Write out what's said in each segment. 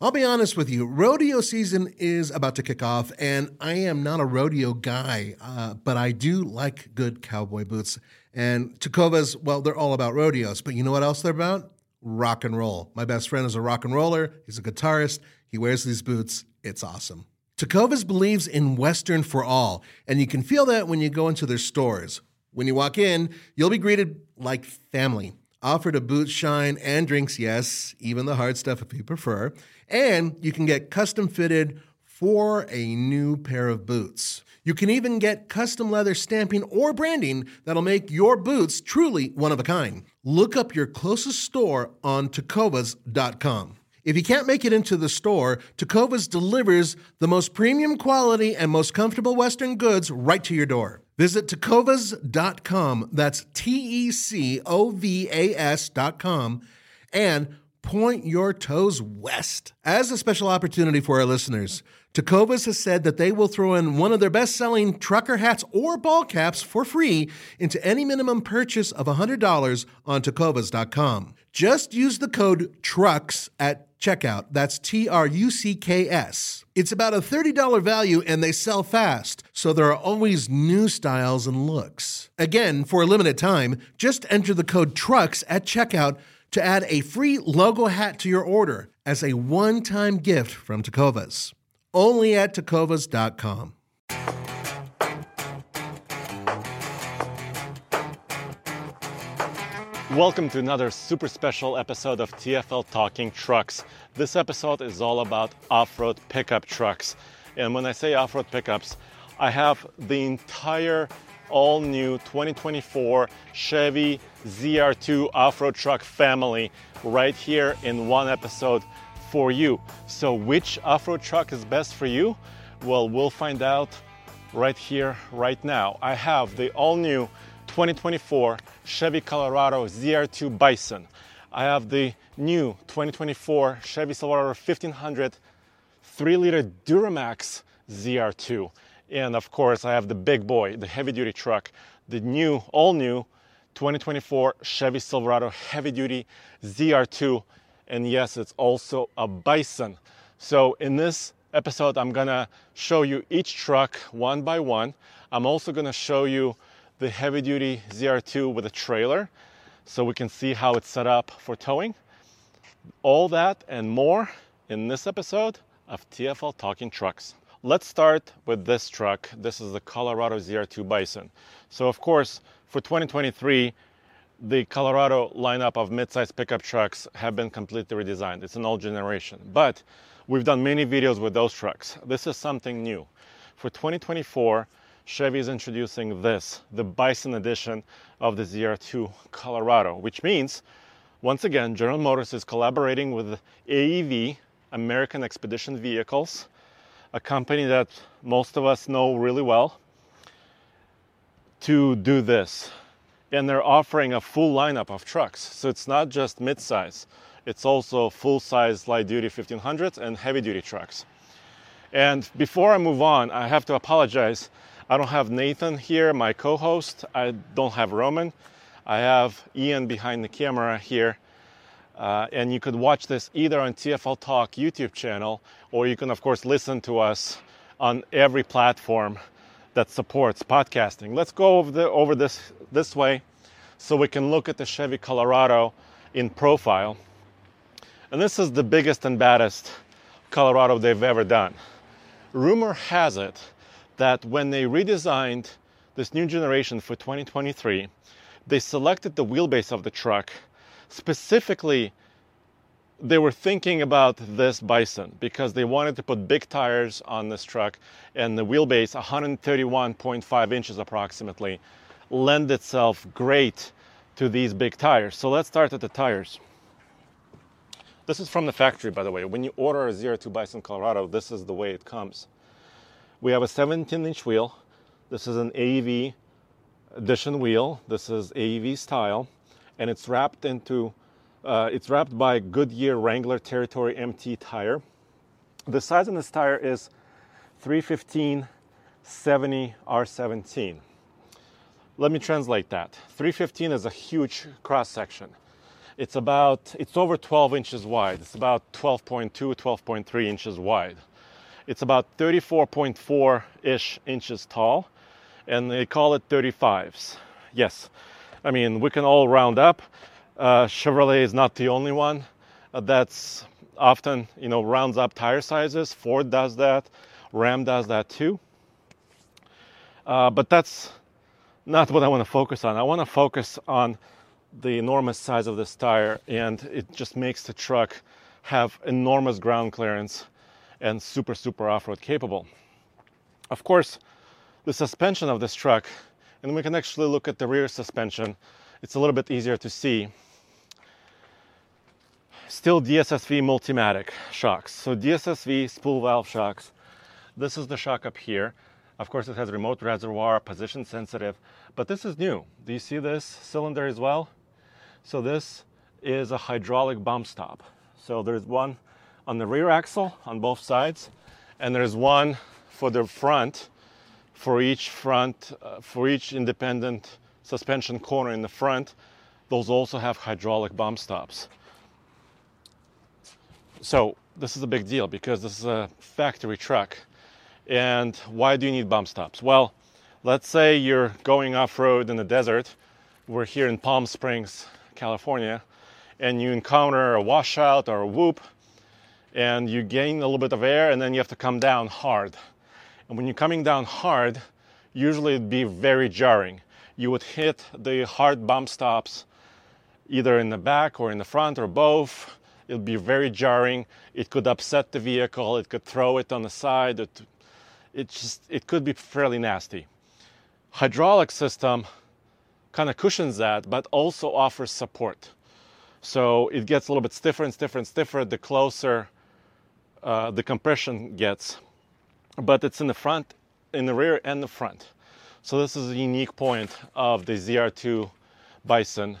I'll be honest with you, rodeo season is about to kick off, and I am not a rodeo guy, uh, but I do like good cowboy boots. And Tecovas, well, they're all about rodeos, but you know what else they're about? Rock and roll. My best friend is a rock and roller, he's a guitarist, he wears these boots. It's awesome. Tecovas believes in Western for all, and you can feel that when you go into their stores. When you walk in, you'll be greeted like family. Offered a boot shine and drinks, yes, even the hard stuff if you prefer. And you can get custom fitted for a new pair of boots. You can even get custom leather stamping or branding that'll make your boots truly one of a kind. Look up your closest store on tecovas.com. If you can't make it into the store, Tecovas delivers the most premium quality and most comfortable Western goods right to your door. Visit tecovas.com, that's T E C O V A S.com, and point your toes west. As a special opportunity for our listeners, Tecovas has said that they will throw in one of their best selling trucker hats or ball caps for free into any minimum purchase of $100 on tecovas.com. Just use the code TRUCKS at checkout. That's T R U C K S. It's about a $30 value and they sell fast, so there are always new styles and looks. Again, for a limited time, just enter the code TRUCKS at checkout to add a free logo hat to your order as a one time gift from Tecovas. Only at tecovas.com. Welcome to another super special episode of TFL Talking Trucks. This episode is all about off road pickup trucks. And when I say off road pickups, I have the entire all new 2024 Chevy ZR2 off road truck family right here in one episode for you. So, which off road truck is best for you? Well, we'll find out right here, right now. I have the all new 2024 Chevy Colorado ZR2 Bison. I have the new 2024 Chevy Silverado 1500 3 liter Duramax ZR2. And of course, I have the big boy, the heavy duty truck, the new, all new 2024 Chevy Silverado heavy duty ZR2. And yes, it's also a Bison. So in this episode, I'm gonna show you each truck one by one. I'm also gonna show you the heavy duty ZR2 with a trailer so we can see how it's set up for towing. All that and more in this episode of TFL Talking Trucks. Let's start with this truck. This is the Colorado ZR2 Bison. So, of course, for 2023, the Colorado lineup of midsize pickup trucks have been completely redesigned. It's an old generation, but we've done many videos with those trucks. This is something new. For 2024, Chevy is introducing this, the Bison edition of the ZR2 Colorado, which means, once again, General Motors is collaborating with AEV, American Expedition Vehicles, a company that most of us know really well, to do this. And they're offering a full lineup of trucks. So it's not just midsize, it's also full size light duty 1500s and heavy duty trucks. And before I move on, I have to apologize. I don't have Nathan here, my co host. I don't have Roman. I have Ian behind the camera here. Uh, and you could watch this either on TFL Talk YouTube channel, or you can, of course, listen to us on every platform that supports podcasting. Let's go over, the, over this this way so we can look at the Chevy Colorado in profile. And this is the biggest and baddest Colorado they've ever done. Rumor has it that when they redesigned this new generation for 2023, they selected the wheelbase of the truck specifically they were thinking about this bison because they wanted to put big tires on this truck and the wheelbase 131.5 inches approximately lend itself great to these big tires. So let's start at the tires. This is from the factory by the way. When you order a ZR2 bison colorado this is the way it comes. We have a 17 inch wheel. This is an aev edition wheel. This is aev style. And it's wrapped into uh, it's wrapped by Goodyear Wrangler Territory MT tire. The size of this tire is 315 70 R17. Let me translate that. 315 is a huge cross section. It's about, it's over 12 inches wide. It's about 12.2, 12.3 inches wide. It's about 34.4 ish inches tall, and they call it 35s. Yes, I mean, we can all round up. Uh, Chevrolet is not the only one that's often, you know, rounds up tire sizes. Ford does that, Ram does that too. Uh, but that's not what I want to focus on. I want to focus on the enormous size of this tire, and it just makes the truck have enormous ground clearance and super, super off road capable. Of course, the suspension of this truck, and we can actually look at the rear suspension, it's a little bit easier to see. Still DSSV Multimatic shocks. So DSSV spool valve shocks. This is the shock up here. Of course, it has remote reservoir, position sensitive, but this is new. Do you see this cylinder as well? So this is a hydraulic bump stop. So there's one on the rear axle on both sides, and there's one for the front for each front uh, for each independent suspension corner in the front. Those also have hydraulic bump stops. So this is a big deal because this is a factory truck. And why do you need bump stops? Well, let's say you're going off road in the desert. We're here in Palm Springs, California, and you encounter a washout or a whoop, and you gain a little bit of air, and then you have to come down hard. And when you're coming down hard, usually it'd be very jarring. You would hit the hard bump stops either in the back or in the front or both. It'd be very jarring. It could upset the vehicle. It could throw it on the side. It, it just it could be fairly nasty. Hydraulic system kind of cushions that, but also offers support. So it gets a little bit stiffer and stiffer and stiffer the closer uh, the compression gets. But it's in the front, in the rear, and the front. So this is a unique point of the ZR2 Bison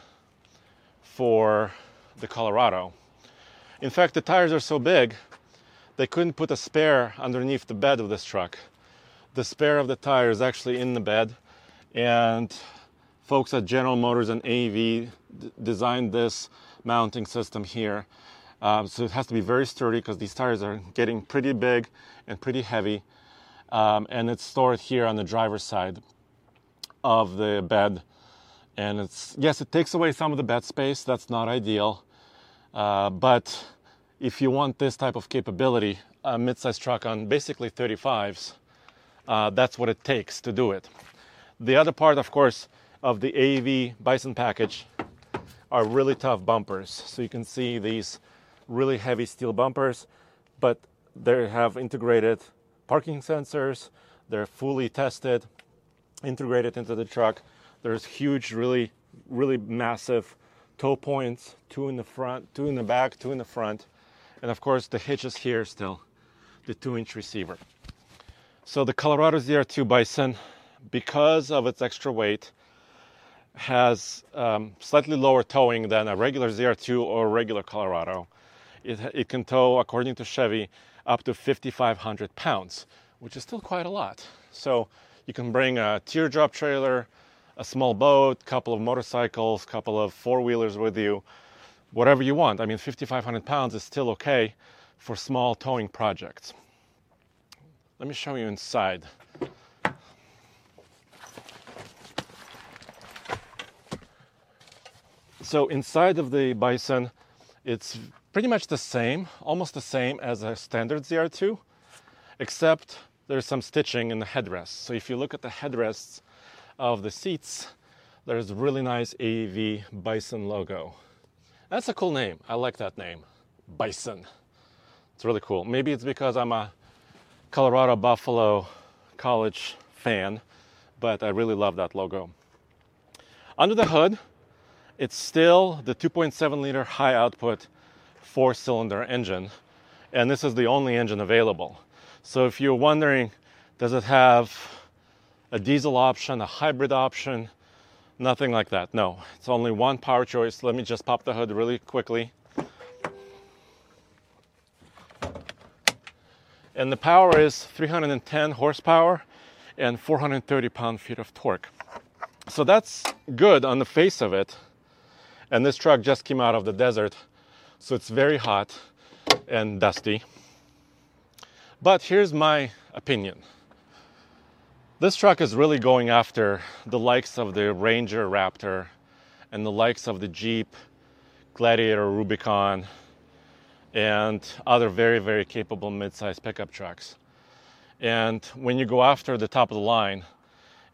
for the Colorado. In fact, the tires are so big, they couldn't put a spare underneath the bed of this truck. The spare of the tire is actually in the bed, and folks at General Motors and AEV designed this mounting system here. Um, so it has to be very sturdy because these tires are getting pretty big and pretty heavy. Um, and it's stored here on the driver's side of the bed. And it's, yes, it takes away some of the bed space. That's not ideal. Uh, but if you want this type of capability, a mid-sized truck on basically 35s, uh, that's what it takes to do it. The other part, of course, of the AEV Bison package are really tough bumpers. So you can see these really heavy steel bumpers, but they have integrated parking sensors. They're fully tested, integrated into the truck. There's huge, really, really massive tow points, two in the front, two in the back, two in the front. And of course, the hitch is here still, the two inch receiver. So the Colorado ZR2 Bison, because of its extra weight, has um, slightly lower towing than a regular ZR2 or regular Colorado. It, it can tow, according to Chevy, up to 5,500 pounds, which is still quite a lot. So you can bring a teardrop trailer, a small boat, couple of motorcycles, couple of four wheelers with you, whatever you want. I mean, 5,500 pounds is still okay for small towing projects. Let me show you inside. So inside of the Bison, it's pretty much the same, almost the same as a standard ZR2, except there's some stitching in the headrests. So if you look at the headrests of the seats, there's a really nice AEV Bison logo. That's a cool name. I like that name, Bison. It's really cool. Maybe it's because I'm a Colorado Buffalo College fan, but I really love that logo. Under the hood, it's still the 2.7 liter high output four cylinder engine, and this is the only engine available. So if you're wondering, does it have a diesel option, a hybrid option? Nothing like that. No, it's only one power choice. Let me just pop the hood really quickly. And the power is 310 horsepower and 430 pound feet of torque. So that's good on the face of it. And this truck just came out of the desert, so it's very hot and dusty. But here's my opinion. This truck is really going after the likes of the Ranger Raptor and the likes of the Jeep Gladiator Rubicon and other very, very capable mid-sized pickup trucks. And when you go after the top of the line,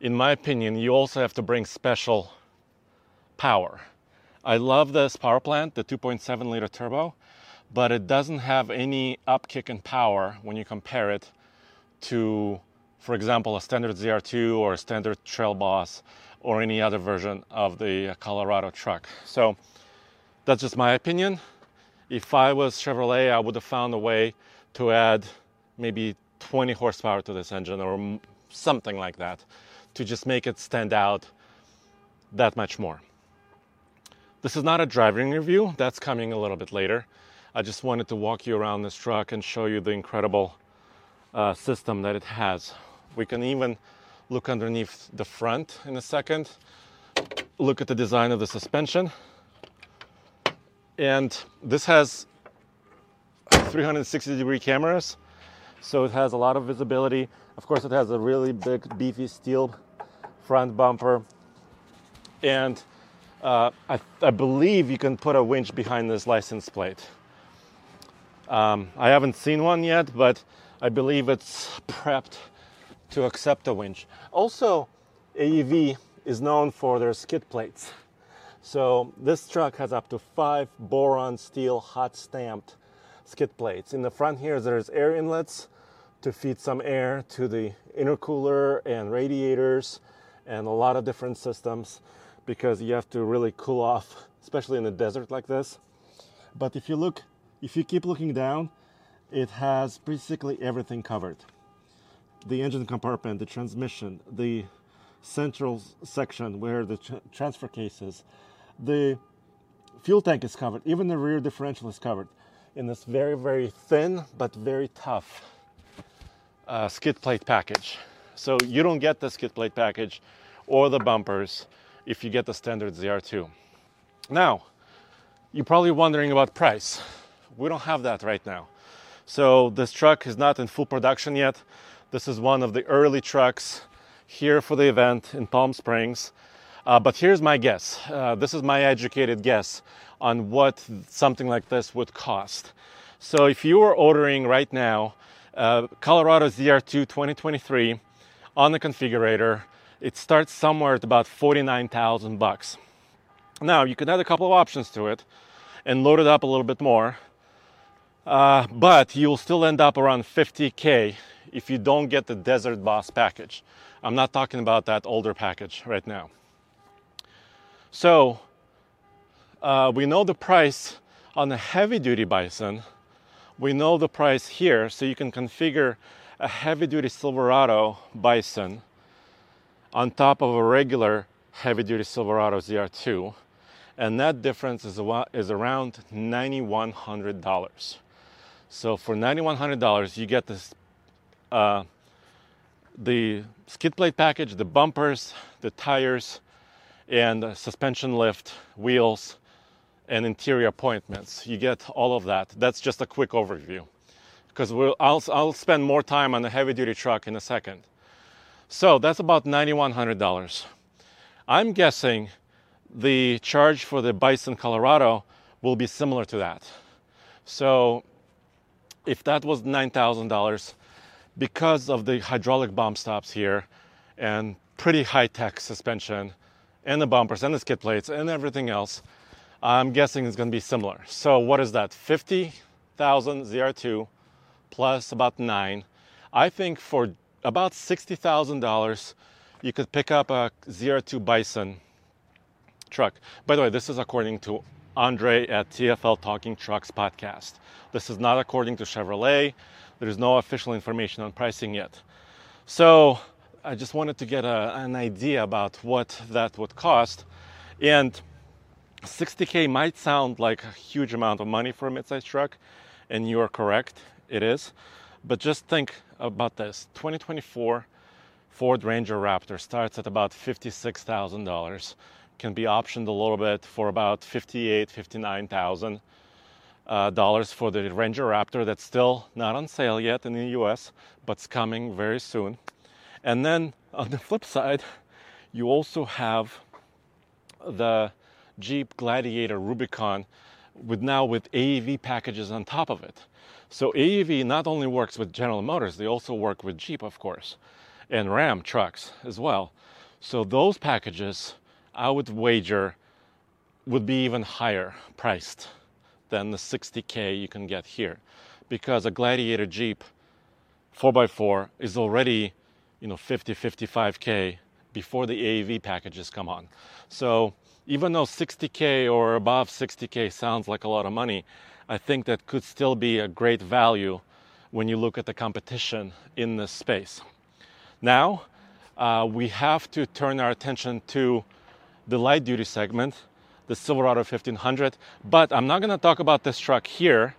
in my opinion, you also have to bring special power. I love this power plant, the 2.7 liter turbo, but it doesn't have any upkick in power when you compare it to for example, a standard ZR2 or a standard Trail Boss or any other version of the Colorado truck. So that's just my opinion. If I was Chevrolet, I would have found a way to add maybe 20 horsepower to this engine or something like that to just make it stand out that much more. This is not a driving review, that's coming a little bit later. I just wanted to walk you around this truck and show you the incredible uh, system that it has. We can even look underneath the front in a second, look at the design of the suspension. And this has 360 degree cameras, so it has a lot of visibility. Of course, it has a really big, beefy steel front bumper. And uh, I, I, believe you can put a winch behind this license plate. Um, I haven't seen one yet, but I believe it's prepped to accept a winch. Also, AEV is known for their skid plates. So this truck has up to five boron steel hot stamped skid plates. In the front here, there's air inlets to feed some air to the intercooler and radiators and a lot of different systems because you have to really cool off, especially in a desert like this. But if you look, if you keep looking down, it has basically everything covered the engine compartment, the transmission, the central section where the transfer case is, the fuel tank is covered, even the rear differential is covered in this very, very thin but very tough uh, skid plate package. So you don't get the skid plate package or the bumpers if you get the standard ZR2. Now, you're probably wondering about price. We don't have that right now. So this truck is not in full production yet. This is one of the early trucks here for the event in Palm Springs. Uh, but here's my guess. Uh, this is my educated guess on what something like this would cost. So if you are ordering right now, uh, Colorado ZR2 2023 on the configurator, it starts somewhere at about 49,000 bucks. Now you can add a couple of options to it and load it up a little bit more, uh, but you'll still end up around 50k if you don't get the Desert Boss package. I'm not talking about that older package right now. So, uh, we know the price on a heavy duty Bison. We know the price here, so you can configure a heavy duty Silverado Bison on top of a regular heavy duty Silverado ZR2. And that difference is, is around $9,100. So for $9,100, you get this uh, the skid plate package, the bumpers, the tires, and suspension lift, wheels, and interior appointments. You get all of that. That's just a quick overview because we'll, I'll, I'll spend more time on the heavy duty truck in a second. So that's about $9,100. I'm guessing the charge for the Bison Colorado will be similar to that. So if that was $9,000, because of the hydraulic bump stops here and pretty high tech suspension and the bumpers and the skid plates and everything else, I'm guessing it's going to be similar. So, what is that? 50,000 ZR2 plus about nine. I think for about $60,000, you could pick up a ZR2 Bison truck. By the way, this is according to Andre at TFL Talking Trucks podcast. This is not according to Chevrolet. There's no official information on pricing yet. So I just wanted to get a, an idea about what that would cost. And 60K might sound like a huge amount of money for a midsize truck, and you are correct, it is. But just think about this 2024 Ford Ranger Raptor starts at about $56,000. can be optioned a little bit for about 58, 59,000 uh, dollars for the Ranger Raptor. That's still not on sale yet in the U.S., but it's coming very soon. And then on the flip side, you also have the Jeep Gladiator Rubicon with now with AEV packages on top of it. So AEV not only works with General Motors, they also work with Jeep, of course, and Ram trucks as well. So those packages, I would wager, would be even higher priced than the 60k you can get here, because a Gladiator Jeep 4x4 is already, you know, 50, 55k before the AEV packages come on. So even though 60k or above 60k sounds like a lot of money, I think that could still be a great value when you look at the competition in this space. Now, uh, we have to turn our attention to the light duty segment, the Silverado 1500. But I'm not going to talk about this truck here.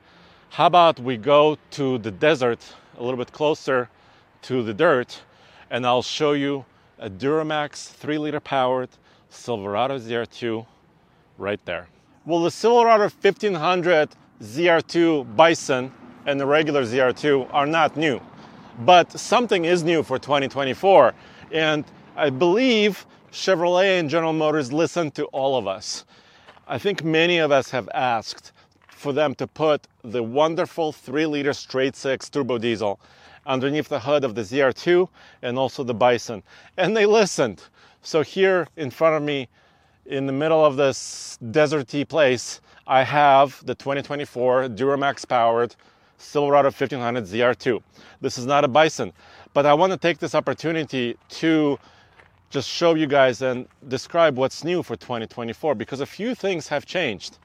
How about we go to the desert a little bit closer to the dirt and I'll show you a Duramax 3 liter powered Silverado ZR2 right there. Well, the Silverado 1500 ZR2 Bison and the regular ZR2 are not new, but something is new for 2024. And I believe Chevrolet and General Motors listen to all of us. I think many of us have asked for them to put the wonderful 3 liter straight six turbo diesel underneath the hood of the ZR2 and also the Bison. And they listened. So here in front of me, in the middle of this deserty place, I have the 2024 Duramax powered Silverado 1500 ZR2. This is not a Bison, but I want to take this opportunity to just show you guys and describe what's new for 2024 because a few things have changed.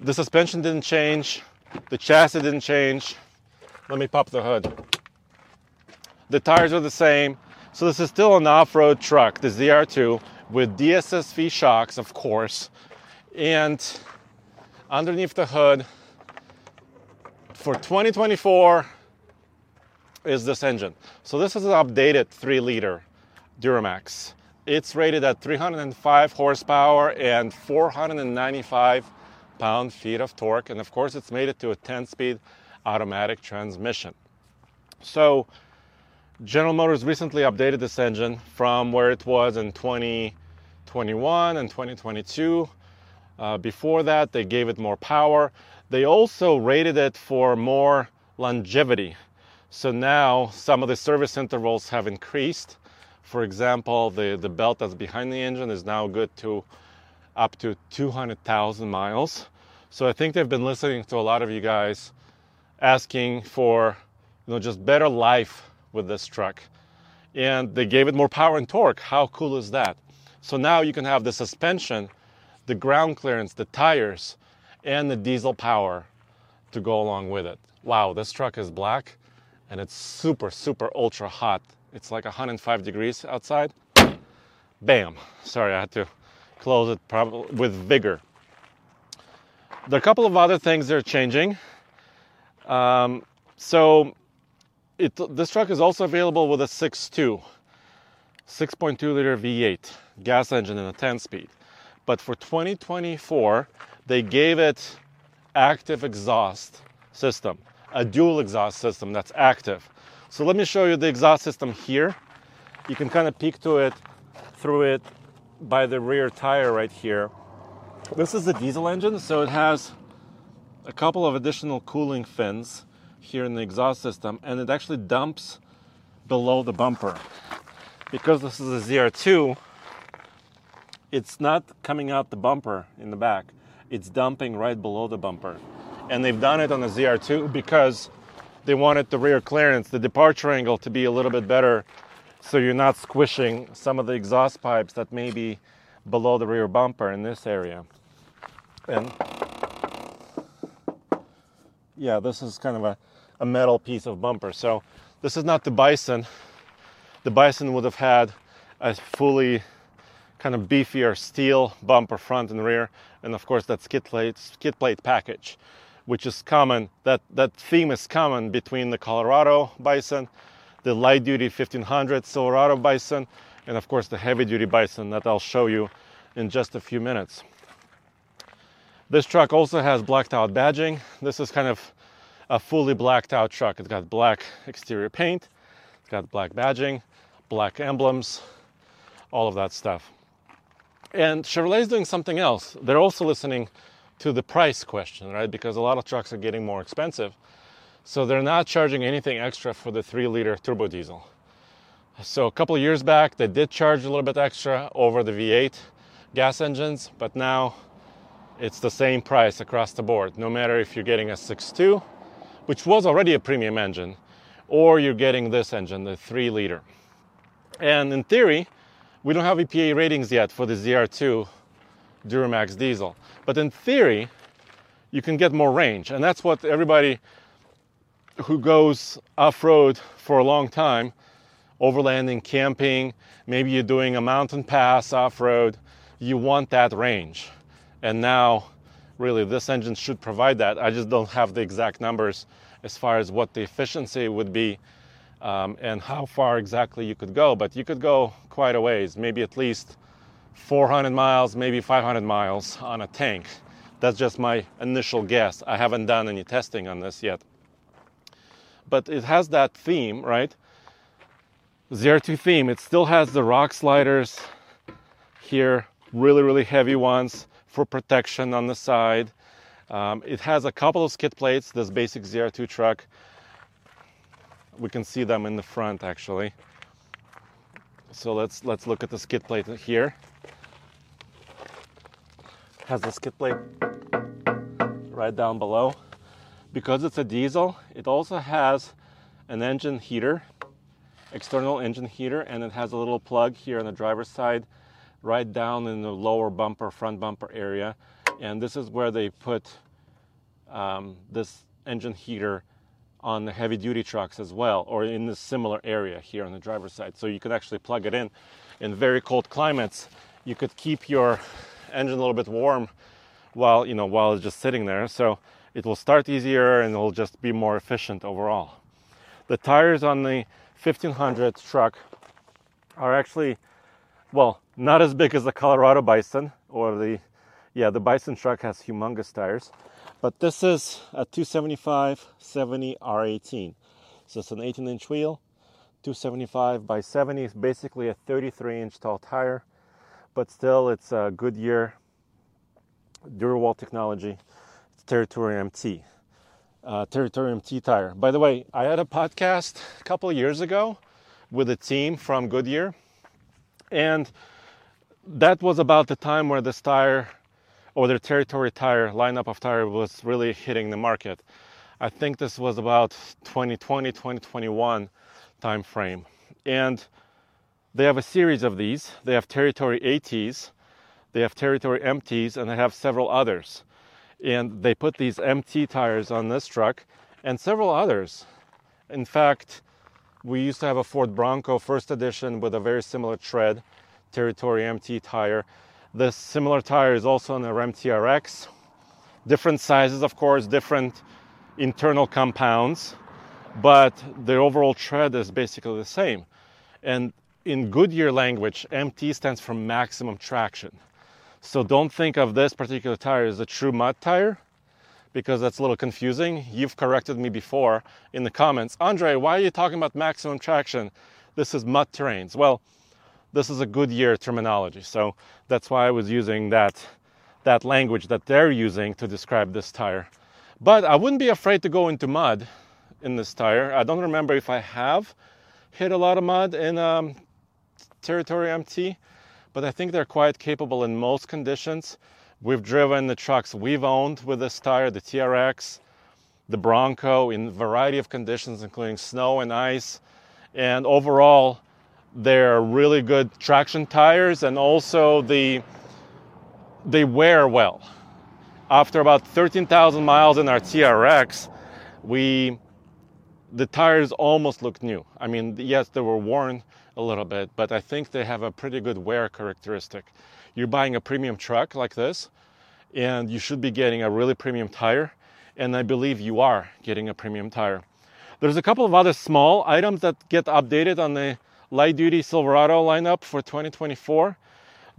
The suspension didn't change, the chassis didn't change. Let me pop the hood. The tires are the same, so this is still an off-road truck, the ZR2, with DSSV shocks, of course. And underneath the hood, for 2024, is this engine. So this is an updated 3 liter Duramax. It's rated at 305 horsepower and 495 pound feet of torque. And of course, it's made it to a 10 speed automatic transmission. So General Motors recently updated this engine from where it was in 2021 and 2022. Uh, before that, they gave it more power. They also rated it for more longevity. So now some of the service intervals have increased. For example, the, the belt that's behind the engine is now good to up to 200,000 miles. So I think they've been listening to a lot of you guys asking for you know just better life with this truck. And they gave it more power and torque. How cool is that? So now you can have the suspension, the ground clearance, the tires, and the diesel power to go along with it. Wow, this truck is black and it's super, super ultra hot. It's like 105 degrees outside. Bam. Sorry, I had to close it probably with vigor. There are a couple of other things that are changing. Um, so it, this truck is also available with a 6.2, 6.2 liter V8 gas engine and a 10 speed. But for 2024, they gave it active exhaust system, a dual exhaust system that's active. So let me show you the exhaust system here. You can kind of peek to it through it by the rear tire right here. This is the diesel engine, so it has a couple of additional cooling fins here in the exhaust system and it actually dumps below the bumper. Because this is a ZR2, it's not coming out the bumper in the back. It's dumping right below the bumper. And they've done it on the ZR2 because they wanted the rear clearance, the departure angle to be a little bit better so you're not squishing some of the exhaust pipes that may be below the rear bumper in this area. And yeah, this is kind of a a metal piece of bumper. So this is not the Bison. The Bison would have had a fully kind of beefier steel bumper front and rear, and of course that skid plate skid plate package, which is common. That that theme is common between the Colorado Bison, the light duty 1500 Silverado Bison, and of course the heavy duty Bison that I'll show you in just a few minutes. This truck also has blacked out badging. This is kind of a fully blacked out truck. It's got black exterior paint, it's got black badging, black emblems, all of that stuff. And Chevrolet is doing something else. They're also listening to the price question, right? Because a lot of trucks are getting more expensive. So they're not charging anything extra for the 3 liter turbo diesel. So a couple years back, they did charge a little bit extra over the V8 gas engines, but now it's the same price across the board, no matter if you're getting a 6.2, which was already a premium engine, or you're getting this engine, the 3 liter. And in theory, we don't have EPA ratings yet for the ZR2 Duramax diesel. But in theory, you can get more range. And that's what everybody who goes off road for a long time, overlanding, camping, maybe you're doing a mountain pass off road, you want that range. And now, really, this engine should provide that. I just don't have the exact numbers as far as what the efficiency would be um, and how far exactly you could go. But you could go quite a ways, maybe at least 400 miles, maybe 500 miles on a tank. That's just my initial guess. I haven't done any testing on this yet. But it has that theme, right? ZR2 theme. It still has the rock sliders here, really, really heavy ones for protection on the side. Um, it has a couple of skid plates, this basic ZR2 truck. We can see them in the front actually. So let's let's look at the skid plate here. Has the skid plate right down below. Because it's a diesel, it also has an engine heater, external engine heater, and it has a little plug here on the driver's side, right down in the lower bumper, front bumper area. And this is where they put um, this engine heater on the heavy duty trucks as well, or in the similar area here on the driver's side. So you could actually plug it in. In very cold climates, you could keep your engine a little bit warm while you know while it's just sitting there. So it will start easier and it will just be more efficient overall. The tires on the 1500 truck are actually well not as big as the Colorado Bison or the yeah the Bison truck has humongous tires but this is a 275 70 R18. So it's an 18 inch wheel, 275 by 70 is basically a 33 inch tall tire, but still it's a Goodyear Durawall technology. It's Territory MT. Uh, Territory MT tire. By the way, I had a podcast a couple years ago with a team from Goodyear, and that was about the time where this tire or their territory tire lineup of tire was really hitting the market. I think this was about 2020, 2021 time frame. And they have a series of these. They have territory ATs, they have territory MTs, and they have several others. And they put these MT tires on this truck and several others. In fact, we used to have a Ford Bronco first edition with a very similar tread, territory MT tire. This similar tire is also on the Ram TRX. Different sizes, of course, different internal compounds, but the overall tread is basically the same. And in Goodyear language, MT stands for maximum traction. So don't think of this particular tire as a true mud tire because that's a little confusing. You've corrected me before in the comments. Andre, why are you talking about maximum traction? This is mud terrains. Well, this is a Goodyear terminology. So that's why I was using that, that language that they're using to describe this tire. But I wouldn't be afraid to go into mud in this tire. I don't remember if I have hit a lot of mud in um, Territory MT, but I think they're quite capable in most conditions. We've driven the trucks we've owned with this tire, the TRX, the Bronco, in a variety of conditions, including snow and ice. And overall, they're really good traction tires and also the they wear well. After about 13,000 miles in our TRX, we the tires almost look new. I mean, yes, they were worn a little bit, but I think they have a pretty good wear characteristic. You're buying a premium truck like this, and you should be getting a really premium tire, and I believe you are getting a premium tire. There's a couple of other small items that get updated on the light duty Silverado lineup for 2024.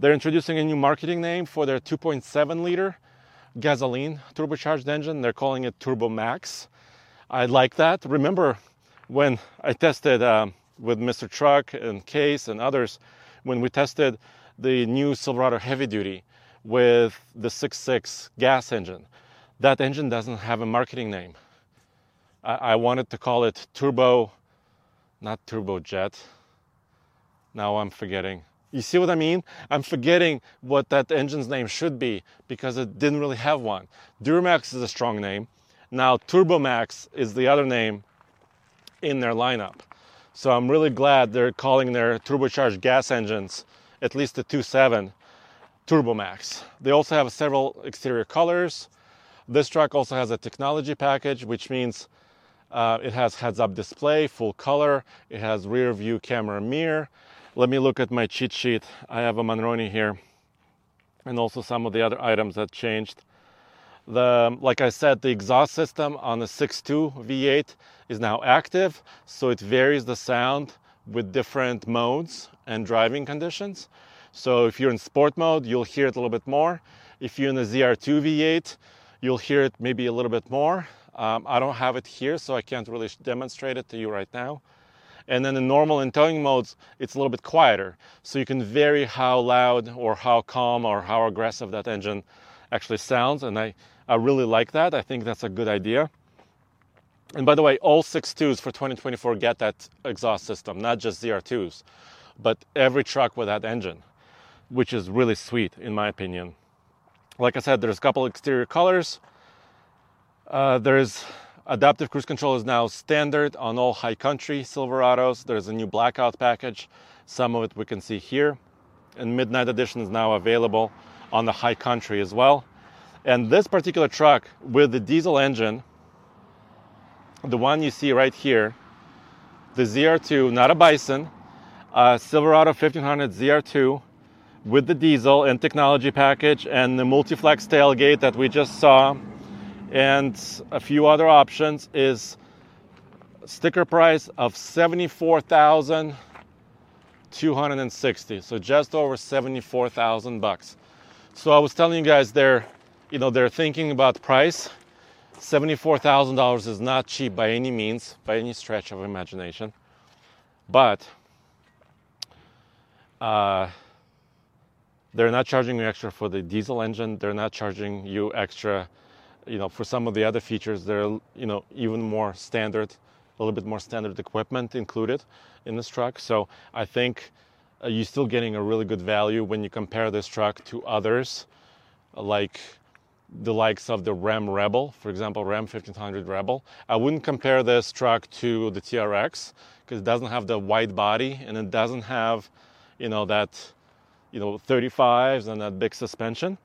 They're introducing a new marketing name for their 2.7 liter gasoline turbocharged engine. They're calling it Turbo Max. I like that. Remember when I tested um, with Mr. Truck and Case and others, when we tested the new Silverado Heavy Duty with the 6.6 gas engine, that engine doesn't have a marketing name. I, I wanted to call it Turbo, not Turbo Jet. Now I'm forgetting. You see what I mean? I'm forgetting what that engine's name should be because it didn't really have one. Duramax is a strong name. Now Turbomax is the other name in their lineup. So I'm really glad they're calling their turbocharged gas engines, at least the 2.7, Turbomax. They also have several exterior colors. This truck also has a technology package, which means uh, it has heads-up display, full color. It has rear view camera mirror. Let me look at my cheat sheet. I have a Monroney here and also some of the other items that changed. The, like I said, the exhaust system on the 6.2 V8 is now active, so it varies the sound with different modes and driving conditions. So if you're in sport mode, you'll hear it a little bit more. If you're in the ZR2 V8, you'll hear it maybe a little bit more. Um, I don't have it here, so I can't really demonstrate it to you right now. And then in normal and towing modes, it's a little bit quieter. So you can vary how loud or how calm or how aggressive that engine actually sounds. And I, I really like that. I think that's a good idea. And by the way, all 6.2s for 2024 get that exhaust system, not just ZR2s, but every truck with that engine, which is really sweet in my opinion. Like I said, there's a couple exterior colors. Uh, there's Adaptive cruise control is now standard on all high country Silverados. There's a new blackout package. Some of it we can see here. And Midnight Edition is now available on the high country as well. And this particular truck with the diesel engine, the one you see right here, the ZR2, not a Bison, a Silverado 1500 ZR2 with the diesel and technology package and the multi-flex tailgate that we just saw and a few other options is sticker price of 74,260 so just over 74,000 bucks. So I was telling you guys they're you know they're thinking about price. $74,000 is not cheap by any means by any stretch of imagination. But uh, they're not charging you extra for the diesel engine. They're not charging you extra you know, for some of the other features, there are, you know, even more standard, a little bit more standard equipment included in this truck. So I think uh, you're still getting a really good value when you compare this truck to others, like the likes of the Ram Rebel, for example, Ram 1500 Rebel. I wouldn't compare this truck to the TRX because it doesn't have the wide body and it doesn't have, you know, that, you know, 35s and that big suspension.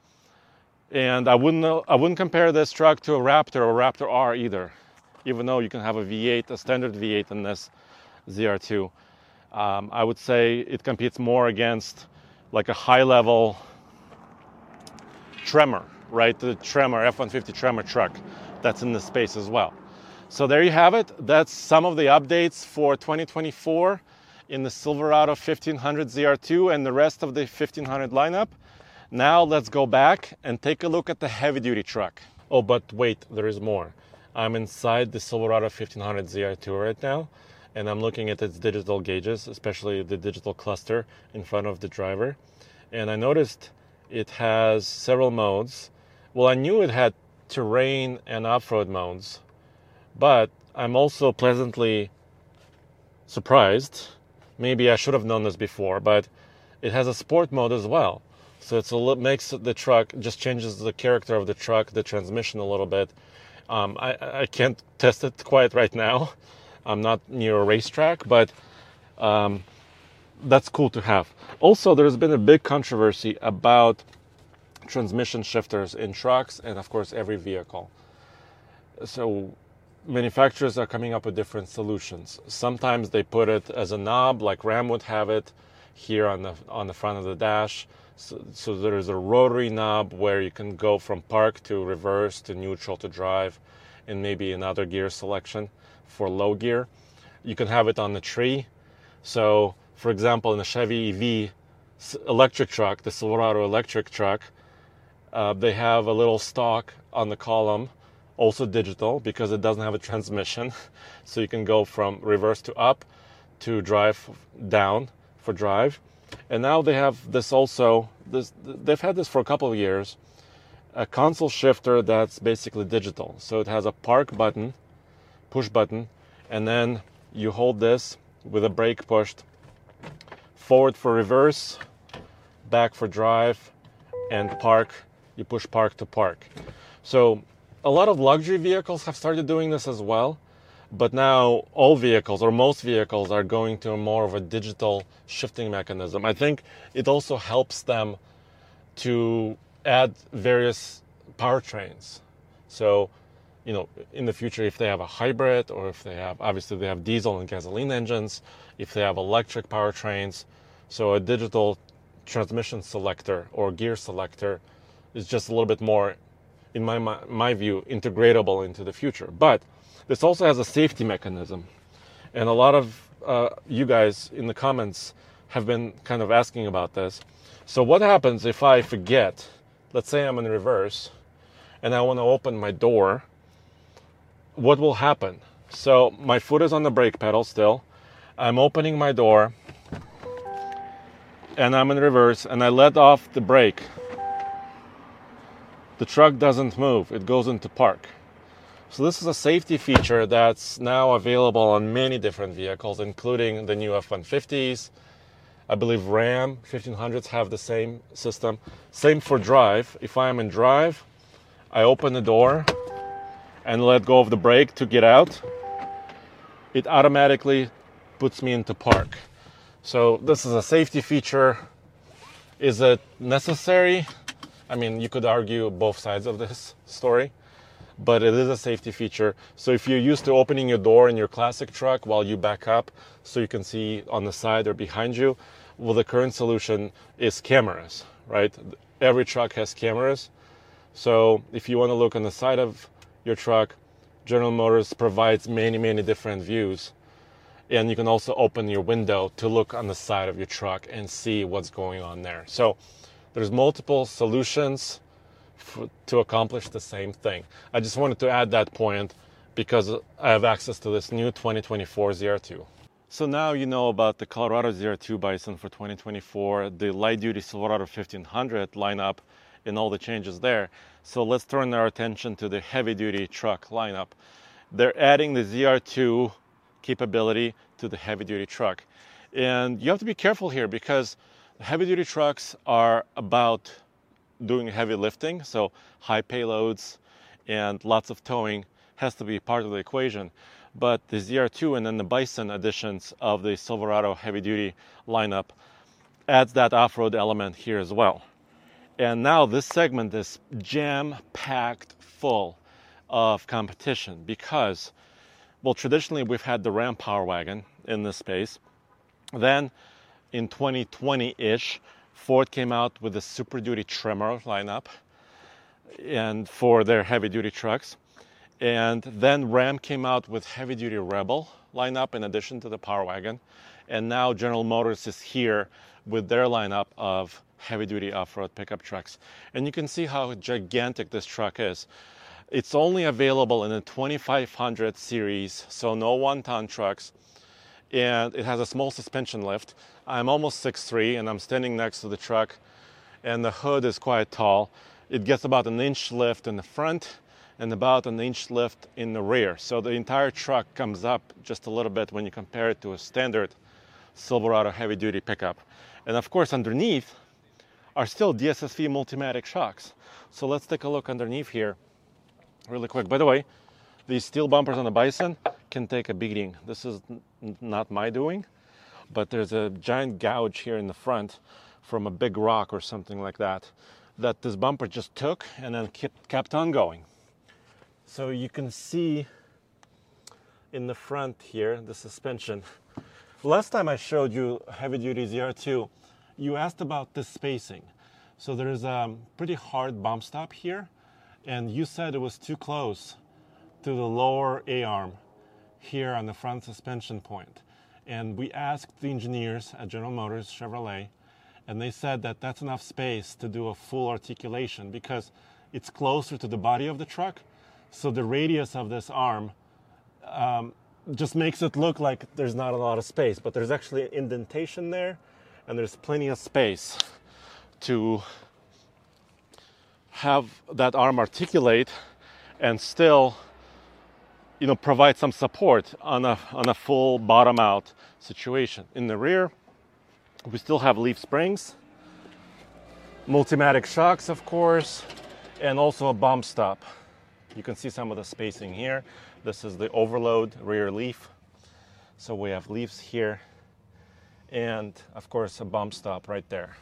And I wouldn't, I wouldn't compare this truck to a Raptor or a Raptor R either, even though you can have a V8, a standard V8 in this ZR2. Um, I would say it competes more against like a high level Tremor, right? The Tremor, F 150 Tremor truck that's in the space as well. So there you have it. That's some of the updates for 2024 in the Silverado 1500 ZR2 and the rest of the 1500 lineup. Now let's go back and take a look at the heavy duty truck. Oh, but wait, there is more. I'm inside the Silverado 1500 ZR2 right now, and I'm looking at its digital gauges, especially the digital cluster in front of the driver. And I noticed it has several modes. Well, I knew it had terrain and off road modes, but I'm also pleasantly surprised. Maybe I should have known this before, but it has a sport mode as well. So it's a makes the truck just changes the character of the truck, the transmission a little bit. Um, I, I can't test it quite right now. I'm not near a racetrack, but um, that's cool to have. Also, there's been a big controversy about transmission shifters in trucks and, of course, every vehicle. So, manufacturers are coming up with different solutions. Sometimes they put it as a knob, like Ram would have it here on the on the front of the dash. So, so there is a rotary knob where you can go from park to reverse to neutral to drive, and maybe another gear selection for low gear. You can have it on the tree. So For example, in a Chevy EV electric truck, the Silverado electric truck, uh, they have a little stalk on the column, also digital because it doesn't have a transmission. So you can go from reverse to up to drive down for drive. And now they have this also, this, they've had this for a couple of years, a console shifter that's basically digital. So it has a park button, push button, and then you hold this with a brake pushed forward for reverse, back for drive, and park. You push park to park. So a lot of luxury vehicles have started doing this as well. But now all vehicles or most vehicles are going to more of a digital shifting mechanism. I think it also helps them to add various powertrains. So, you know, in the future, if they have a hybrid or if they have, obviously, they have diesel and gasoline engines, if they have electric powertrains, so a digital transmission selector or gear selector is just a little bit more, in my, my view, integratable into the future. But this also has a safety mechanism. And a lot of uh, you guys in the comments have been kind of asking about this. So, what happens if I forget? Let's say I'm in reverse and I want to open my door. What will happen? So, my foot is on the brake pedal still. I'm opening my door and I'm in reverse and I let off the brake. The truck doesn't move, it goes into park. So this is a safety feature that's now available on many different vehicles, including the new F-150s. I believe Ram 1500s have the same system. Same for drive. If I am in drive, I open the door and let go of the brake to get out. It automatically puts me into park. So this is a safety feature. Is it necessary? I mean, you could argue both sides of this story but it is a safety feature. So if you're used to opening your door in your classic truck while you back up so you can see on the side or behind you, well, the current solution is cameras, right? Every truck has cameras. So if you want to look on the side of your truck, General Motors provides many, many different views. And you can also open your window to look on the side of your truck and see what's going on there. So there's multiple solutions for, to accomplish the same thing. I just wanted to add that point because I have access to this new 2024 ZR2. So now you know about the Colorado ZR2 Bison for 2024, the light duty Silverado 1500 lineup, and all the changes there. So let's turn our attention to the heavy duty truck lineup. They're adding the ZR2 capability to the heavy duty truck. And you have to be careful here because heavy duty trucks are about doing heavy lifting, so high payloads and lots of towing has to be part of the equation. But the ZR2 and then the Bison editions of the Silverado heavy duty lineup adds that off-road element here as well. And now this segment is jam packed full of competition because, well, traditionally we've had the Ram Power Wagon in this space. Then in 2020 ish, Ford came out with the Super Duty Tremor lineup and for their heavy duty trucks. And then Ram came out with heavy duty Rebel lineup in addition to the Power Wagon. And now General Motors is here with their lineup of heavy duty off road pickup trucks. And you can see how gigantic this truck is. It's only available in the 2500 series, so no one ton trucks and it has a small suspension lift. I'm almost 6'3 and I'm standing next to the truck and the hood is quite tall. It gets about an inch lift in the front and about an inch lift in the rear. So the entire truck comes up just a little bit when you compare it to a standard Silverado heavy duty pickup. And of course underneath are still DSSV Multimatic shocks. So let's take a look underneath here really quick. By the way, these steel bumpers on the Bison can take a beating. This is not my doing, but there's a giant gouge here in the front from a big rock or something like that that this bumper just took and then kept, kept on going. So you can see in the front here the suspension. Last time I showed you heavy duty ZR2, you asked about the spacing. So there is a pretty hard bump stop here, and you said it was too close to the lower A arm here on the front suspension point. And we asked the engineers at General Motors Chevrolet, and they said that that's enough space to do a full articulation because it's closer to the body of the truck. So the radius of this arm um, just makes it look like there's not a lot of space, but there's actually an indentation there, and there's plenty of space to have that arm articulate and still you know provide some support on a on a full bottom out situation. In the rear we still have leaf springs multimatic shocks of course and also a bump stop. You can see some of the spacing here. This is the overload rear leaf. So we have leaves here and of course a bump stop right there.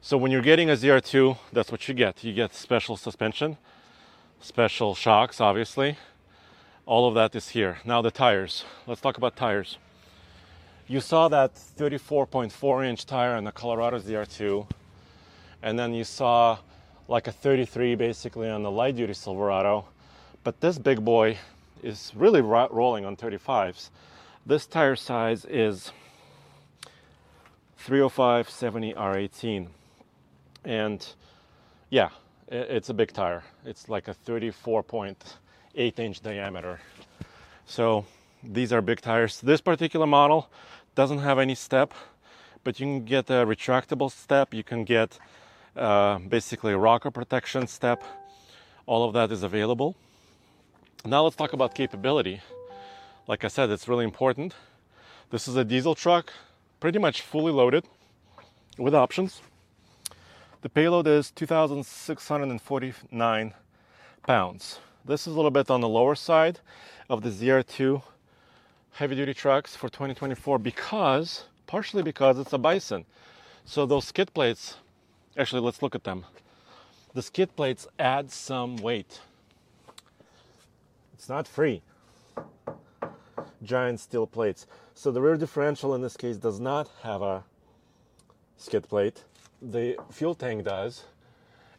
So when you're getting a ZR2, that's what you get. You get special suspension, special shocks, obviously. All of that is here. Now the tires. Let's talk about tires. You saw that 34.4 inch tire on the Colorado ZR2, and then you saw like a 33 basically on the light duty Silverado. But this big boy is really rolling on 35s. This tire size is 305 70 R18 and yeah, it's a big tire. It's like a 34.8 inch diameter. So these are big tires. This particular model doesn't have any step, but you can get a retractable step. You can get uh, basically a rocker protection step. All of that is available. Now let's talk about capability. Like I said, it's really important. This is a diesel truck, pretty much fully loaded with options. The payload is 2,649 pounds. This is a little bit on the lower side of the ZR2 heavy duty trucks for 2024 because, partially because it's a Bison. So those skid plates, actually, let's look at them. The skid plates add some weight. It's not free. Giant steel plates. So the rear differential in this case does not have a skid plate the fuel tank does.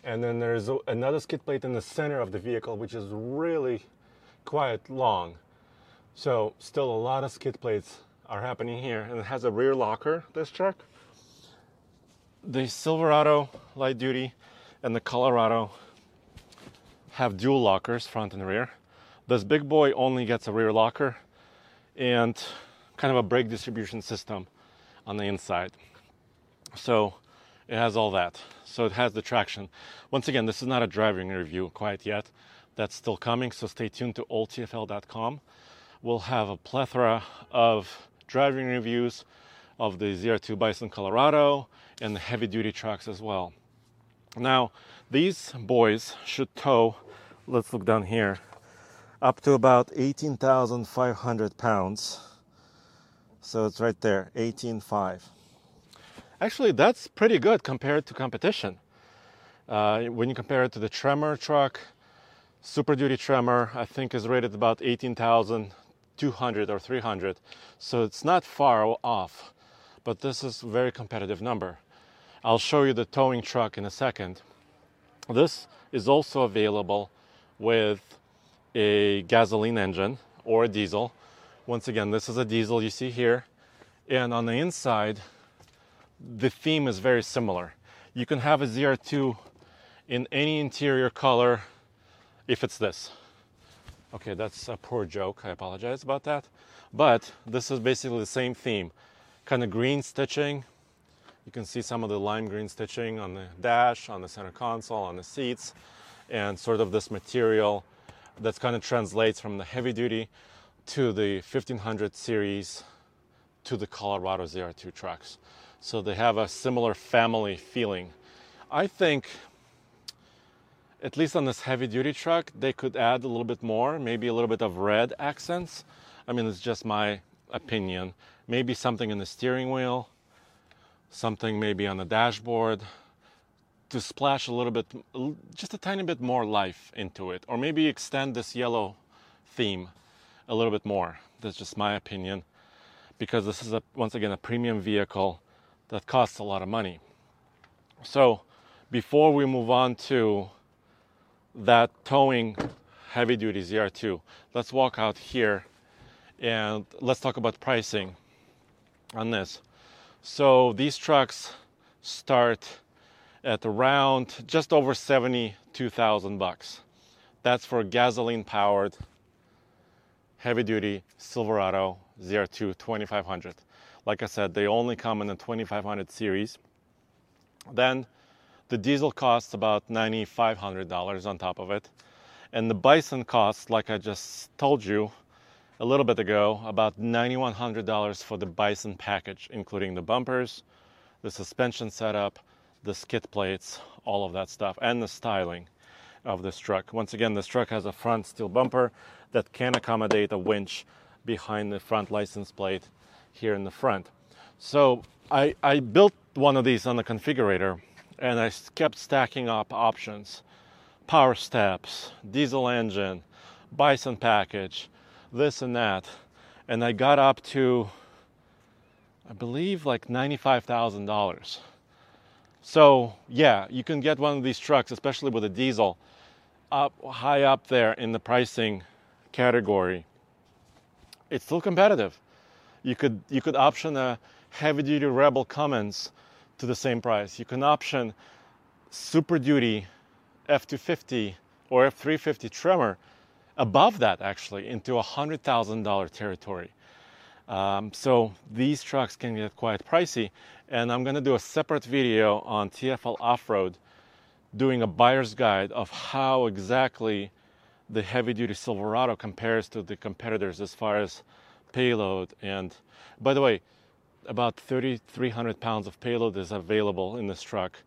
And then there's another skid plate in the center of the vehicle, which is really quite long. So still a lot of skid plates are happening here. And it has a rear locker, this truck. The Silverado light duty and the Colorado have dual lockers, front and rear. This big boy only gets a rear locker and kind of a brake distribution system on the inside. So it has all that. So it has the traction. Once again, this is not a driving review quite yet. That's still coming, so stay tuned to alltfl.com. We'll have a plethora of driving reviews of the ZR2 Bison Colorado and the heavy duty trucks as well. Now, these boys should tow, let's look down here, up to about 18,500 pounds. So it's right there, 18.5. Actually, that's pretty good compared to competition. Uh, when you compare it to the Tremor truck, Super Duty Tremor, I think is rated about 18,200 or 300. So it's not far off, but this is a very competitive number. I'll show you the towing truck in a second. This is also available with a gasoline engine or a diesel. Once again, this is a diesel you see here. And on the inside, the theme is very similar. You can have a ZR2 in any interior color if it's this. Okay, that's a poor joke. I apologize about that. But this is basically the same theme. Kind of green stitching. You can see some of the lime green stitching on the dash, on the center console, on the seats, and sort of this material that kind of translates from the heavy duty to the 1500 series to the Colorado ZR2 trucks. So they have a similar family feeling. I think, at least on this heavy duty truck, they could add a little bit more, maybe a little bit of red accents. I mean, it's just my opinion. Maybe something in the steering wheel, something maybe on the dashboard to splash a little bit, just a tiny bit more life into it, or maybe extend this yellow theme a little bit more. That's just my opinion because this is a, once again a premium vehicle that costs a lot of money. So, before we move on to that towing heavy duty ZR2, let's walk out here And let's talk about pricing on this. So these trucks start at around just over 72,000 bucks. That's for gasoline powered heavy duty Silverado ZR2 2500. Like I said, they only come in the 2500 series. Then the diesel costs about $9,500 on top of it. And the Bison costs, like I just told you a little bit ago, about $9,100 for the Bison package, including the bumpers, the suspension setup, the skid plates, all of that stuff, and the styling of this truck. Once again, this truck has a front steel bumper that can accommodate a winch behind the front license plate here in the front. So I, I built one of these on the configurator and I kept stacking up options power steps, diesel engine, bison package, this and that. And I got up to, I believe, like $95,000. So, yeah, you can get one of these trucks, especially with a diesel, up high up there in the pricing category. It's still competitive. You could you could option a heavy duty Rebel Cummins to the same price. You can option Super Duty F250 or F350 Tremor above that actually into a hundred thousand dollar territory. Um, so these trucks can get quite pricey, and I'm going to do a separate video on TFL Off-Road, doing a buyer's guide of how exactly the heavy-duty Silverado compares to the competitors as far as payload. And by the way, about 3,300 pounds of payload is available in this truck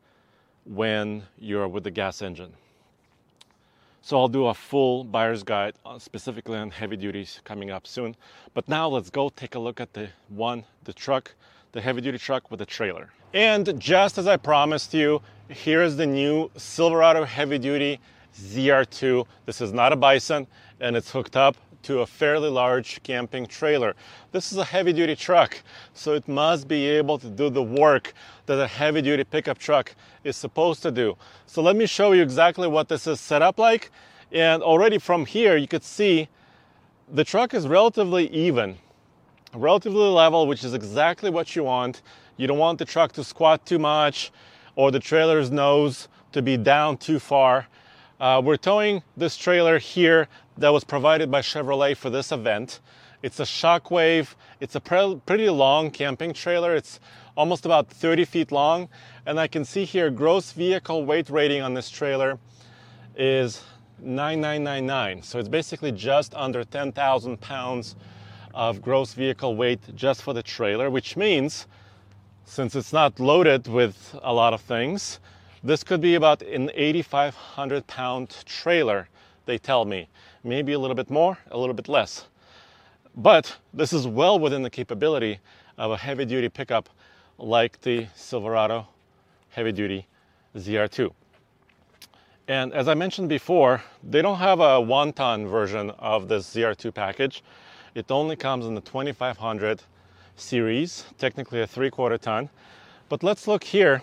when you're with the gas engine. So I'll do a full buyer's guide uh, specifically on heavy duties coming up soon. But now let's go take a look at the one, the truck, the heavy duty truck with the trailer. And just as I promised you, here is the new Silverado heavy duty ZR2. This is not a Bison and it's hooked up to a fairly large camping trailer. This is a heavy duty truck, so it must be able to do the work that a heavy duty pickup truck is supposed to do. So let me show you exactly what this is set up like. And already from here, you could see the truck is relatively even, relatively level, which is exactly what you want. You don't want the truck to squat too much or the trailer's nose to be down too far. Uh, we're towing this trailer here that was provided by Chevrolet for this event. It's a Shockwave. It's a pre- pretty long camping trailer. It's almost about 30 feet long. And I can see here gross vehicle weight rating on this trailer is 9999. So it's basically just under 10,000 pounds of gross vehicle weight just for the trailer, which means since it's not loaded with a lot of things, this could be about an 8,500 pound trailer, they tell me. Maybe a little bit more, a little bit less. But this is well within the capability of a heavy duty pickup like the Silverado heavy duty ZR2. And as I mentioned before, they don't have a one ton version of this ZR2 package. It only comes in the 2500 series, technically a three quarter ton. But let's look here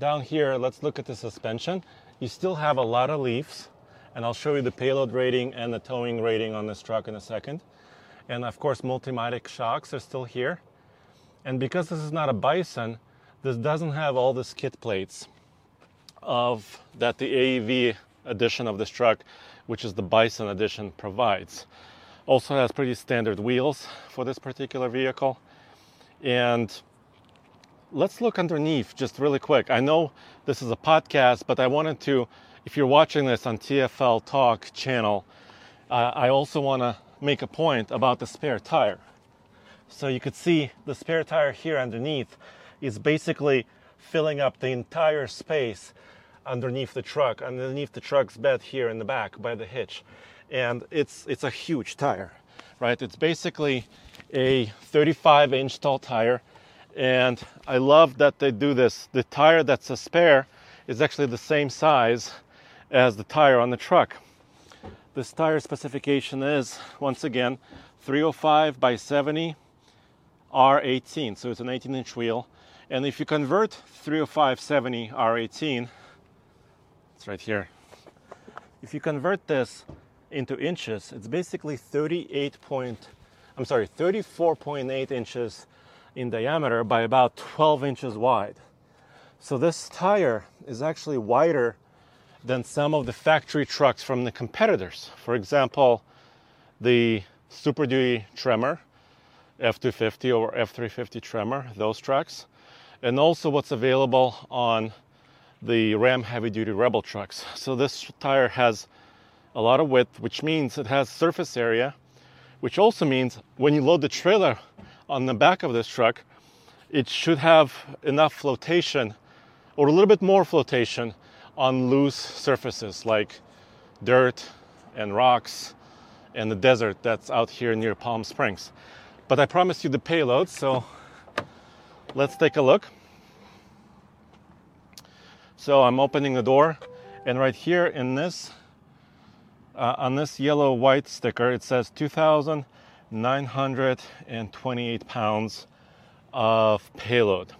down here, let's look at the suspension. You still have a lot of leaves, and I'll show you the payload rating and the towing rating on this truck in a second. And of course, Multimatic shocks are still here. And because this is not a Bison, this doesn't have all the skid plates of that the AEV edition of this truck, which is the Bison edition, provides. Also has pretty standard wheels for this particular vehicle. And let's look underneath just really quick. I know this is a podcast, but I wanted to, if you're watching this on TFL Talk channel, uh, I also want to make a point about the spare tire. So you could see the spare tire here underneath is basically filling up the entire space underneath the truck, underneath the truck's bed here in the back by the hitch. And it's it's a huge tire, right? It's basically a 35 inch tall tire and I love that they do this. The tire that's a spare is actually the same size as the tire on the truck. This tire specification is, once again, 305 by 70 R18, so it's an 18 inch wheel. And if you convert 305 70 R18, it's right here. If you convert this into inches, it's basically 38 point, I'm sorry, 34.8 inches in diameter by about 12 inches wide. So this tire is actually wider than some of the factory trucks from the competitors. For example, the Super Duty Tremor, F250 or F350 Tremor, those trucks, and also what's available on the Ram heavy duty Rebel trucks. So this tire has a lot of width, which means it has surface area, which also means when you load the trailer on the back of this truck, it should have enough flotation or a little bit more flotation on loose surfaces like dirt and rocks and the desert that's out here near Palm Springs. But I promised you the payload, so let's take a look. So I'm opening the door, and right here in this, uh, on this yellow white sticker, it says 2,928 pounds of payload.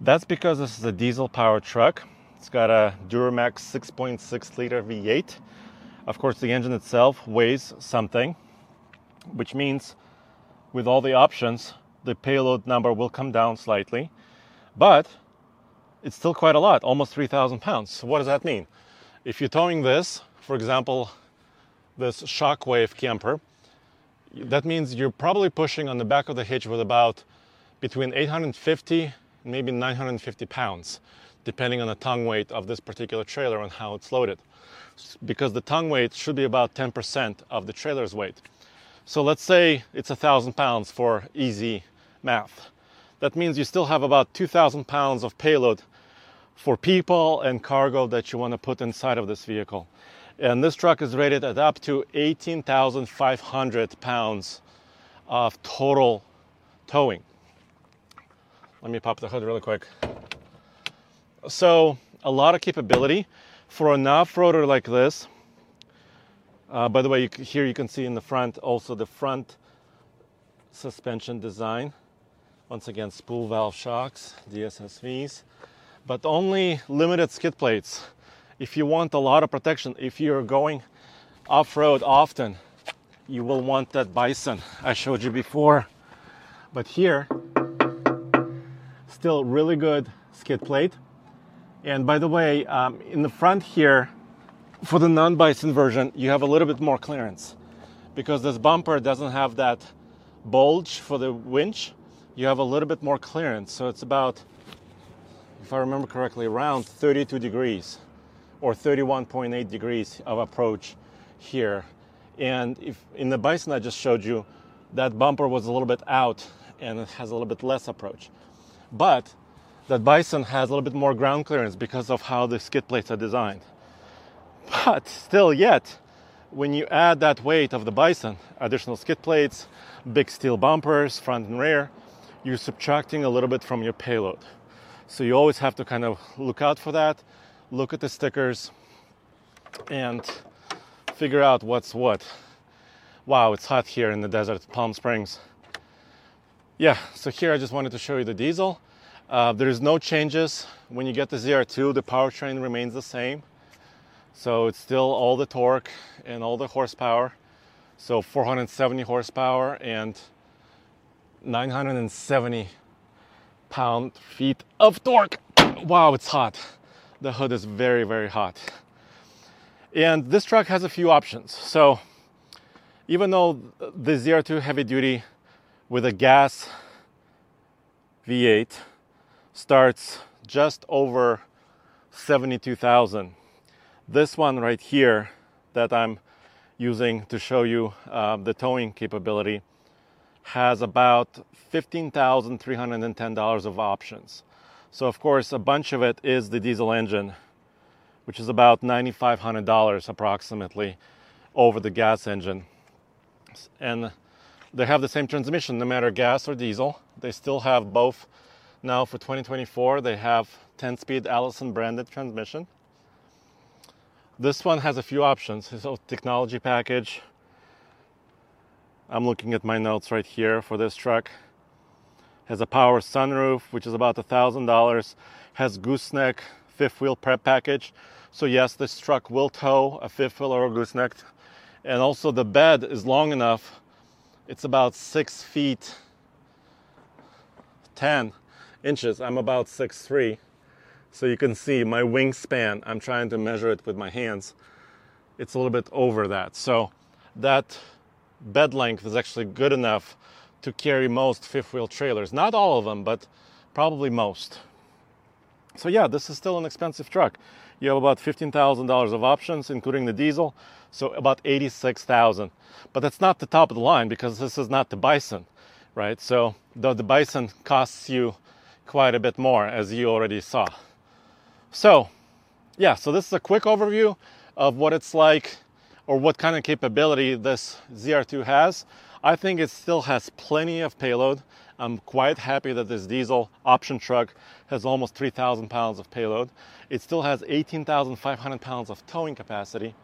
That's because this is a diesel powered truck. It's got a Duramax 6.6 liter V8. Of course, the engine itself weighs something, which means with all the options, the payload number will come down slightly. But it's still quite a lot, almost 3,000 pounds. So what does that mean? If you're towing this, for example, this Shockwave camper, that means you're probably pushing on the back of the hitch with about between 850 maybe 950 pounds, depending on the tongue weight of this particular trailer and how it's loaded. Because the tongue weight should be about 10% of the trailer's weight. So let's say it's a thousand pounds for easy math. That means you still have about 2,000 pounds of payload for people and cargo that you want to put inside of this vehicle. And this truck is rated at up to 18,500 pounds of total towing. Let me pop the hood really quick. So, a lot of capability for an off roader like this. Uh, by the way, you, here you can see in the front also the front suspension design. Once again, spool valve shocks, DSSVs but only limited skid plates. If you want a lot of protection, if you're going off road often, you will want that bison I showed you before. But here, still really good skid plate. And by the way, um, in the front here, for the non bison version, you have a little bit more clearance because this bumper doesn't have that bulge for the winch. You have a little bit more clearance. So it's about if I remember correctly, around 32 degrees or 31.8 degrees of approach here. And if in the Bison I just showed you, that bumper was a little bit out and it has a little bit less approach. But that Bison has a little bit more ground clearance because of how the skid plates are designed. But still, yet, when you add that weight of the Bison, additional skid plates, big steel bumpers, front and rear, you're subtracting a little bit from your payload. So you always have to kind of look out for that, look at the stickers, and figure out what's what. Wow, it's hot here in the desert, Palm Springs. Yeah, so here I just wanted to show you the diesel. Uh, there is no changes. When you get the ZR2, the powertrain remains the same. So it's still all the torque and all the horsepower. So 470 horsepower and 970 pound feet of torque. Wow, it's hot. The hood is very, very hot. And this truck has a few options. So even though the ZR2 heavy duty with a gas V8 starts just over 72,000, this one right here that I'm using to show you uh, the towing capability has about $15,310 of options. So, of course, a bunch of it is the diesel engine, which is about $9,500 approximately over the gas engine. And they have the same transmission no matter gas or diesel. They still have both. Now, for 2024, they have 10 speed Allison branded transmission. This one has a few options. It's a technology package, I'm looking at my notes right here for this truck. Has a power sunroof, which is about a thousand dollars. Has gooseneck fifth wheel prep package. So yes, this truck will tow a fifth wheel or a gooseneck, And also the bed is long enough. It's about six feet 10 inches. I'm about six three, So you can see my wingspan. I'm trying to measure it with my hands. It's a little bit over that. So that bed length is actually good enough to carry most fifth wheel trailers. Not all of them, but probably most. So yeah, this is still an expensive truck. You have about $15,000 of options, including the diesel, so about 86,000. But that's not the top of the line because this is not the Bison, right? So the, the Bison costs you quite a bit more, as you already saw. So yeah, so this is a quick overview of what it's like or what kind of capability this ZR2 has. I think it still has plenty of payload. I'm quite happy that this diesel option truck has almost 3,000 pounds of payload. It still has 18,500 pounds of towing capacity.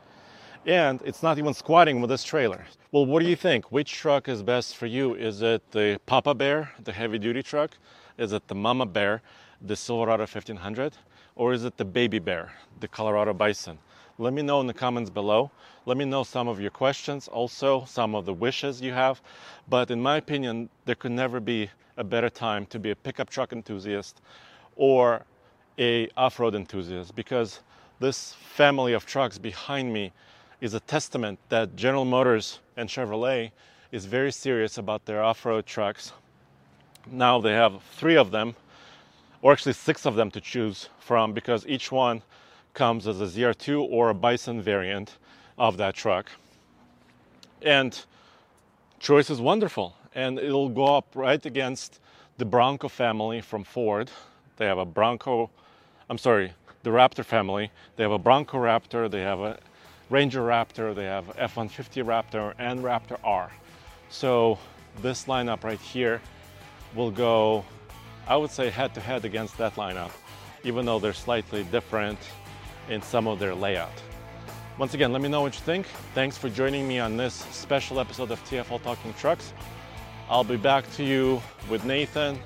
And it's not even squatting with this trailer. Well, what do you think? Which truck is best for you? Is it the Papa Bear, the heavy duty truck? Is it the Mama Bear, the Silverado 1500? Or is it the Baby Bear, the Colorado Bison? Let me know in the comments below. Let me know some of your questions, also some of the wishes you have. But in my opinion, there could never be a better time to be a pickup truck enthusiast or a off-road enthusiast because this family of trucks behind me is a testament that General Motors and Chevrolet is very serious about their off-road trucks. Now they have three of them, or actually six of them to choose from because each one comes as a ZR2 or a Bison variant of that truck. And choice is wonderful, and it'll go up right against the Bronco family from Ford. They have a Bronco, I'm sorry, the Raptor family. They have a Bronco Raptor, they have a Ranger Raptor, they have F 150 Raptor, and Raptor R. So this lineup right here will go, I would say, head to head against that lineup, even though they're slightly different in some of their layout. Once again, let me know what you think. Thanks for joining me on this special episode of TFL Talking Trucks. I'll be back to you with Nathan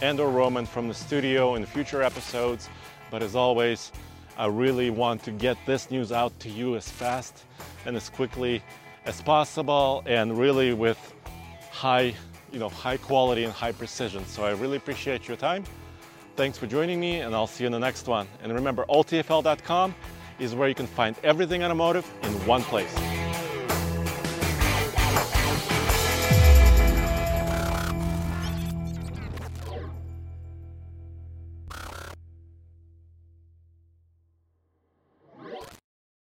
and or Roman from the studio in future episodes. But as always, I really want to get this news out to you as fast and as quickly as possible and really with high, you know, high quality and high precision. So I really appreciate your time. Thanks for joining me, and I'll see you in the next one. And remember, alltfl.com is where you can find everything automotive in one place.